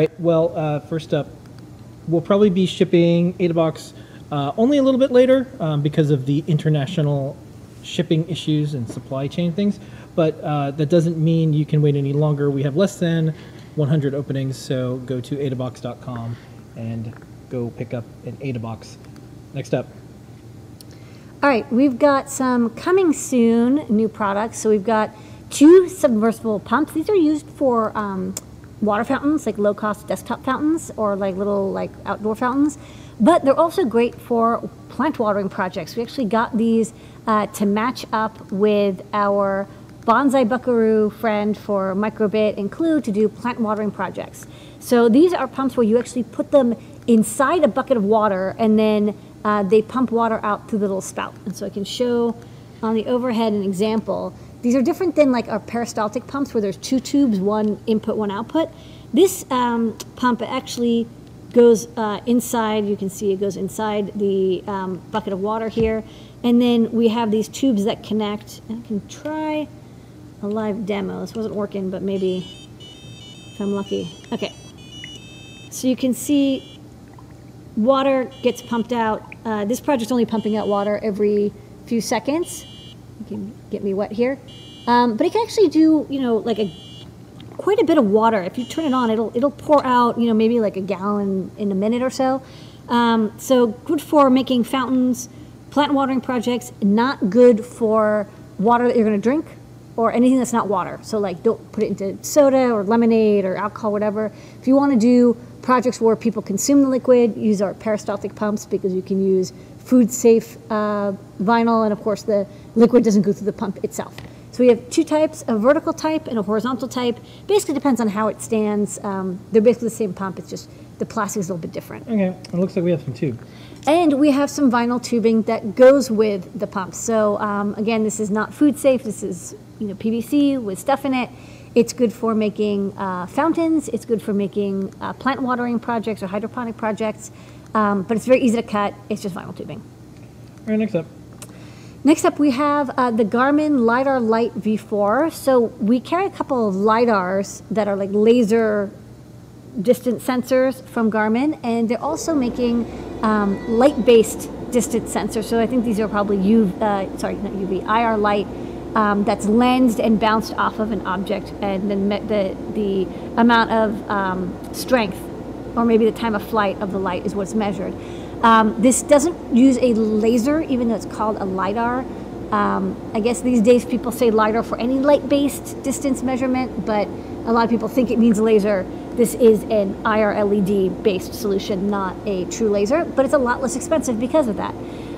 right. Well, uh, first up, we'll probably be shipping AdaBox uh, only a little bit later um, because of the international shipping issues and supply chain things. But uh, that doesn't mean you can wait any longer. We have less than 100 openings, so go to adabox.com and go pick up an AdaBox. Next up. All right, we've got some coming soon new products. So we've got two submersible pumps. These are used for um, water fountains, like low cost desktop fountains or like little like outdoor fountains. But they're also great for plant watering projects. We actually got these uh, to match up with our Bonsai Buckaroo friend for Microbit and Clue to do plant watering projects. So these are pumps where you actually put them inside a bucket of water and then uh, they pump water out through the little spout. And so I can show on the overhead an example. These are different than like our peristaltic pumps where there's two tubes, one input, one output. This um, pump actually goes uh, inside, you can see it goes inside the um, bucket of water here. And then we have these tubes that connect. I can try a live demo. This wasn't working, but maybe if I'm lucky. Okay. So you can see water gets pumped out. Uh, this project's only pumping out water every few seconds. Can get me wet here. Um, but it can actually do, you know, like a quite a bit of water. If you turn it on, it'll it'll pour out, you know, maybe like a gallon in a minute or so. Um, so good for making fountains, plant watering projects. Not good for water that you're going to drink or anything that's not water. So like don't put it into soda or lemonade or alcohol, whatever. If you want to do projects where people consume the liquid, use our peristaltic pumps because you can use food safe uh, vinyl, and of course the liquid doesn't go through the pump itself. So we have two types, a vertical type and a horizontal type. Basically depends on how it stands. Um, they're basically the same pump, it's just the plastic is a little bit different. Okay, it looks like we have some tube. And we have some vinyl tubing that goes with the pump. So um, again, this is not food safe. This is you know PVC with stuff in it. It's good for making uh, fountains. It's good for making uh, plant watering projects or hydroponic projects. Um, but it's very easy to cut. It's just vinyl tubing. All right, next up. Next up, we have uh, the Garmin LiDAR Lite V4. So we carry a couple of LiDARs that are like laser distance sensors from Garmin, and they're also making um, light-based distance sensors. So I think these are probably UV, uh, sorry, not UV, IR light um, that's lensed and bounced off of an object, and then the the amount of um, strength, or maybe the time of flight of the light is what's measured. Um, this doesn't use a laser, even though it's called a lidar. Um, I guess these days people say lidar for any light-based distance measurement, but a lot of people think it means laser. This is an IR LED based solution, not a true laser, but it's a lot less expensive because of that.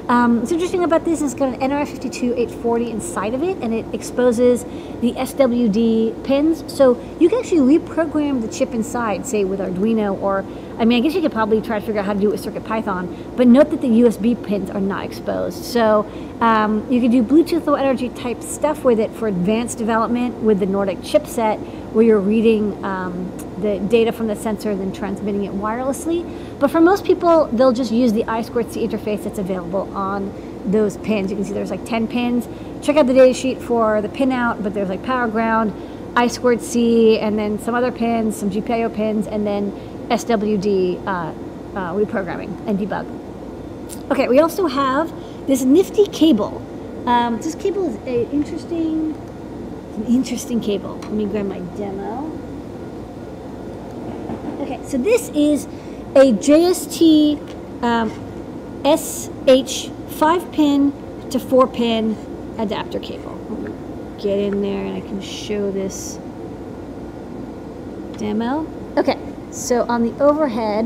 Um, what's interesting about this is it's got an nRF52840 inside of it, and it exposes the SWD pins. So you can actually reprogram the chip inside, say with Arduino, or I mean, I guess you could probably try to figure out how to do it with CircuitPython. But note that the USB pins are not exposed. So um, you can do Bluetooth Low Energy type stuff with it for advanced development with the Nordic chipset, where you're reading um, the data from the sensor then transmitting it wirelessly. But for most people, they'll just use the I2C interface that's available on those pins. You can see there's like 10 pins. Check out the data sheet for the pinout, but there's like power ground, I2C, and then some other pins, some GPIO pins, and then SWD uh, uh, reprogramming and debug. Okay, we also have this nifty cable. Um, this cable is a interesting, an interesting cable. Let me grab my demo. So this is a JST um, SH 5 pin to 4 pin adapter cable. Get in there and I can show this demo. Okay, so on the overhead,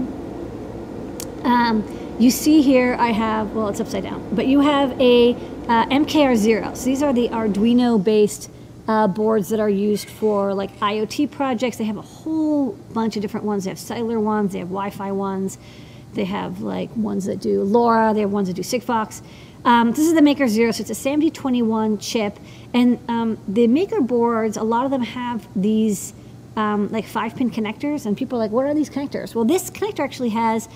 um, you see here I have, well, it's upside down, but you have a uh, MKR0. So these are the Arduino based uh, boards that are used for like IoT projects. They have a whole bunch of different ones. They have cellular ones, they have Wi-Fi ones, they have like ones that do LoRa, they have ones that do Sigfox. Um, this is the MKR Zero, so it's a SAMD21 chip, and um, the Maker boards, a lot of them have these um, like five pin connectors, and people are like, what are these connectors? Well, this connector actually has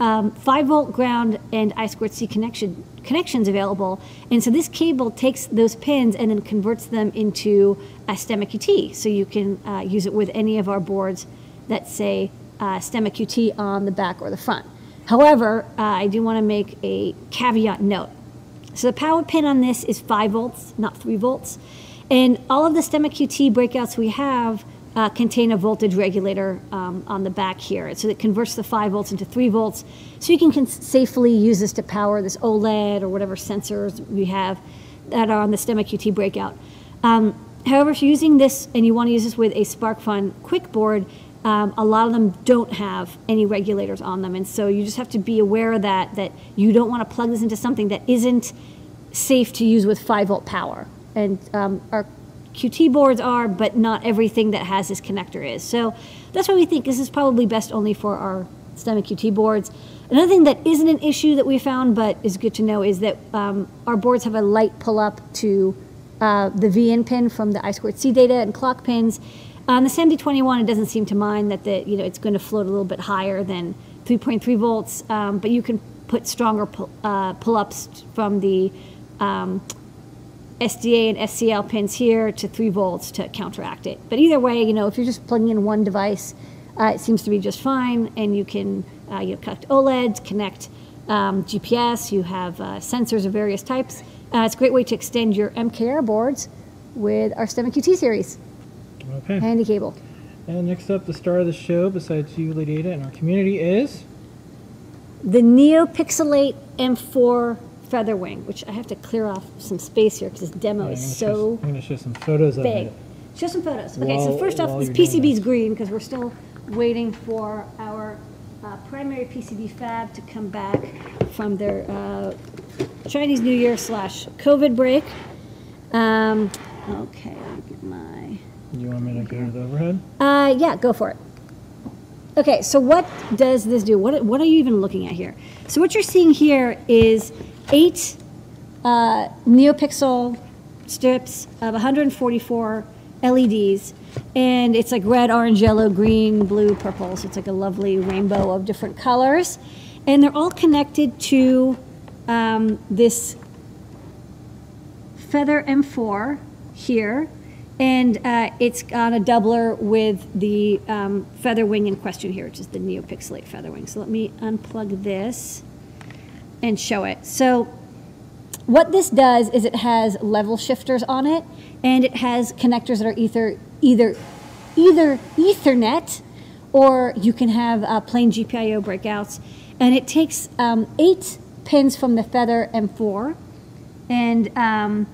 um, 5 volt ground and I2C connection connections available. And so this cable takes those pins and then converts them into a STEMMA QT. So you can uh, use it with any of our boards that say uh, STEMMA QT on the back or the front. However, uh, I do want to make a caveat note. So the power pin on this is 5 volts, not 3 volts. And all of the STEMMA QT breakouts we have uh, contain a voltage regulator um, on the back here. So it converts the 5 volts into 3 volts. So you can safely use this to power this OLED or whatever sensors we have that are on the STEMMA QT breakout. Um, however, if you're using this and you want to use this with a SparkFun Qwiic board, um, a lot of them don't have any regulators on them. And so you just have to be aware of that, that you don't want to plug this into something that isn't safe to use with 5 volt power. And um, our QT boards are, but not everything that has this connector is. So that's why we think this is probably best only for our STEMMA QT boards. Another thing that isn't an issue that we found, but is good to know, is that um, our boards have a light pull up to uh, the VN pin from the I squared C data and clock pins. On the SAMD21, it doesn't seem to mind that the you know it's going to float a little bit higher than 3.3 volts, um, but you can put stronger pull, uh, pull ups from the um, SDA and SCL pins here to 3 volts to counteract it. But either way, you know, if you're just plugging in one device, uh, it seems to be just fine, and you can uh, you know, connect OLEDs, connect um, GPS, you have uh, sensors of various types. Uh, it's a great way to extend your MKR boards with our STEMMA QT series. Okay. Handy cable. And next up, the star of the show, besides you, Lady Ada, and our community is The NeoPXL8 M4 Featherwing, which I have to clear off some space here because this demo is so show, I'm going to show some photos of big. it. Show some photos. Okay, so first off, this PCB is green because we're still waiting for our uh, primary PCB fab to come back from their uh, Chinese New Year slash COVID break. Um, okay, me get my. You want me to go to the overhead? Uh, yeah, go for it. Okay, so what does this do? What, what are you even looking at here? So what you're seeing here is eight uh, NeoPixel strips of 144 LEDs, and it's like red, orange, yellow, green, blue, purple. So it's like a lovely rainbow of different colors, and they're all connected to um, this Feather M4 here, and uh, it's on a doubler with the um, feather wing in question here, which is the NeoPXL8 feather wing. So let me unplug this and show it. So what this does is it has level shifters on it, and it has connectors that are either either either Ethernet, or you can have uh, plain GPIO breakouts, and it takes um, eight pins from the Feather M4, and um,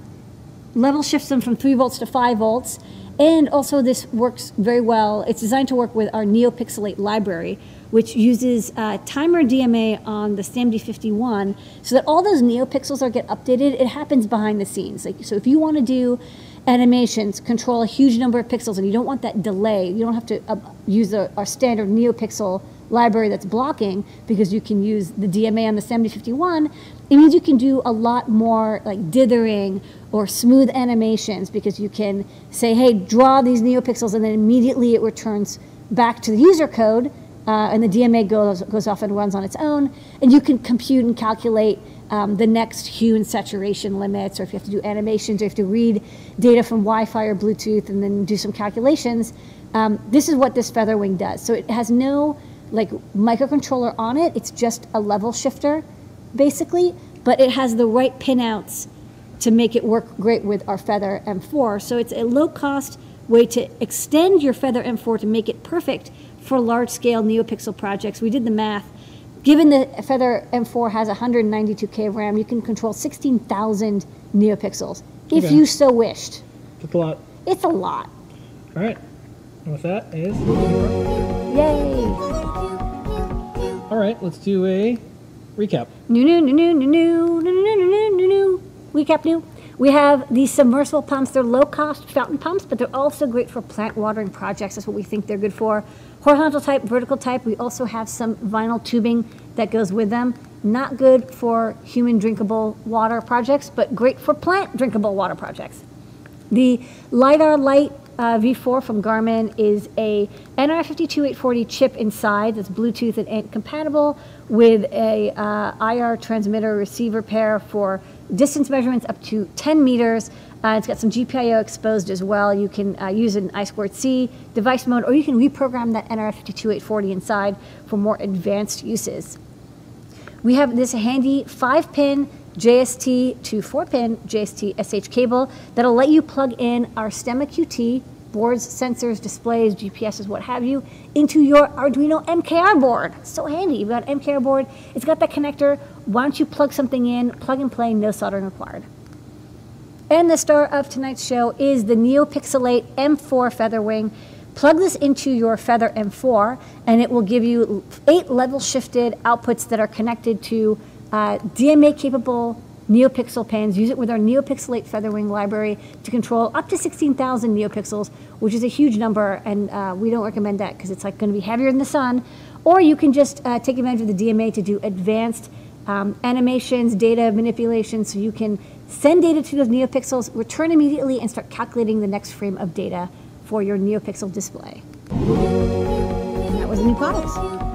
level shifts them from 3 volts to 5 volts. And also, this works very well. It's designed to work with our NeoPXL8 library, which uses uh, timer DMA on the SAMD51 so that all those NeoPixels are get updated. It happens behind the scenes. Like, so if you want to do animations, control a huge number of pixels, and you don't want that delay, you don't have to uh, use a, our standard NeoPixel library that's blocking because you can use the DMA on the 7051, it means you can do a lot more like dithering or smooth animations because you can say, hey, draw these neopixels, and then immediately it returns back to the user code, uh, and the DMA goes, goes off and runs on its own, and you can compute and calculate um, the next hue and saturation limits, or if you have to do animations, or if you have to read data from Wi-Fi or Bluetooth and then do some calculations. Um, this is what this Featherwing does. So it has no like microcontroller on it. It's just a level shifter, basically, but it has the right pinouts to make it work great with our Feather M4. So it's a low-cost way to extend your Feather M4 to make it perfect for large-scale NeoPixel projects. We did the math. Given the Feather M4 has 192K of RAM, you can control 16,000 NeoPixels if Okay. you so wished. That's a lot. It's a lot. All right. And with that is. Yay! All right, let's do a recap. New, new, new, new, new, new, new, new, new, new, new, new. Recap new. We have these submersible pumps. They're low cost fountain pumps, but they're also great for plant watering projects. That's what we think they're good for. Horizontal type, vertical type. We also have some vinyl tubing that goes with them. Not good for human drinkable water projects, but great for plant drinkable water projects. The LiDAR Lite uh, V4 from Garmin is a nRF52840 chip inside that's Bluetooth and ANT compatible with a uh, IR transmitter receiver pair for distance measurements up to 10 meters. Uh, it's got some GPIO exposed as well. You can uh, use an I2C device mode, or you can reprogram that NRF52840 inside for more advanced uses. We have this handy 5-pin JST to 4-pin JST SH cable that'll let you plug in our STEMMA QT boards, sensors, displays, GPSs, what have you, into your Arduino MKR board. So handy. You've got an MKR board. It's got that connector. Why don't you plug something in, plug and play, no soldering required. And the star of tonight's show is the NeoPXL8 M4 Featherwing. Plug this into your Feather M4, and it will give you eight level shifted outputs that are connected to uh, DMA capable NeoPixel pens. Use it with our NeoPXL8 Featherwing library to control up to 16,000 NeoPixels, which is a huge number, and uh, we don't recommend that because it's like going to be heavier than the sun. Or you can just uh, take advantage of the DMA to do advanced um, animations, data manipulation, so you can send data to those NeoPixels, return immediately, and start calculating the next frame of data for your NeoPixel display. And that was a new products.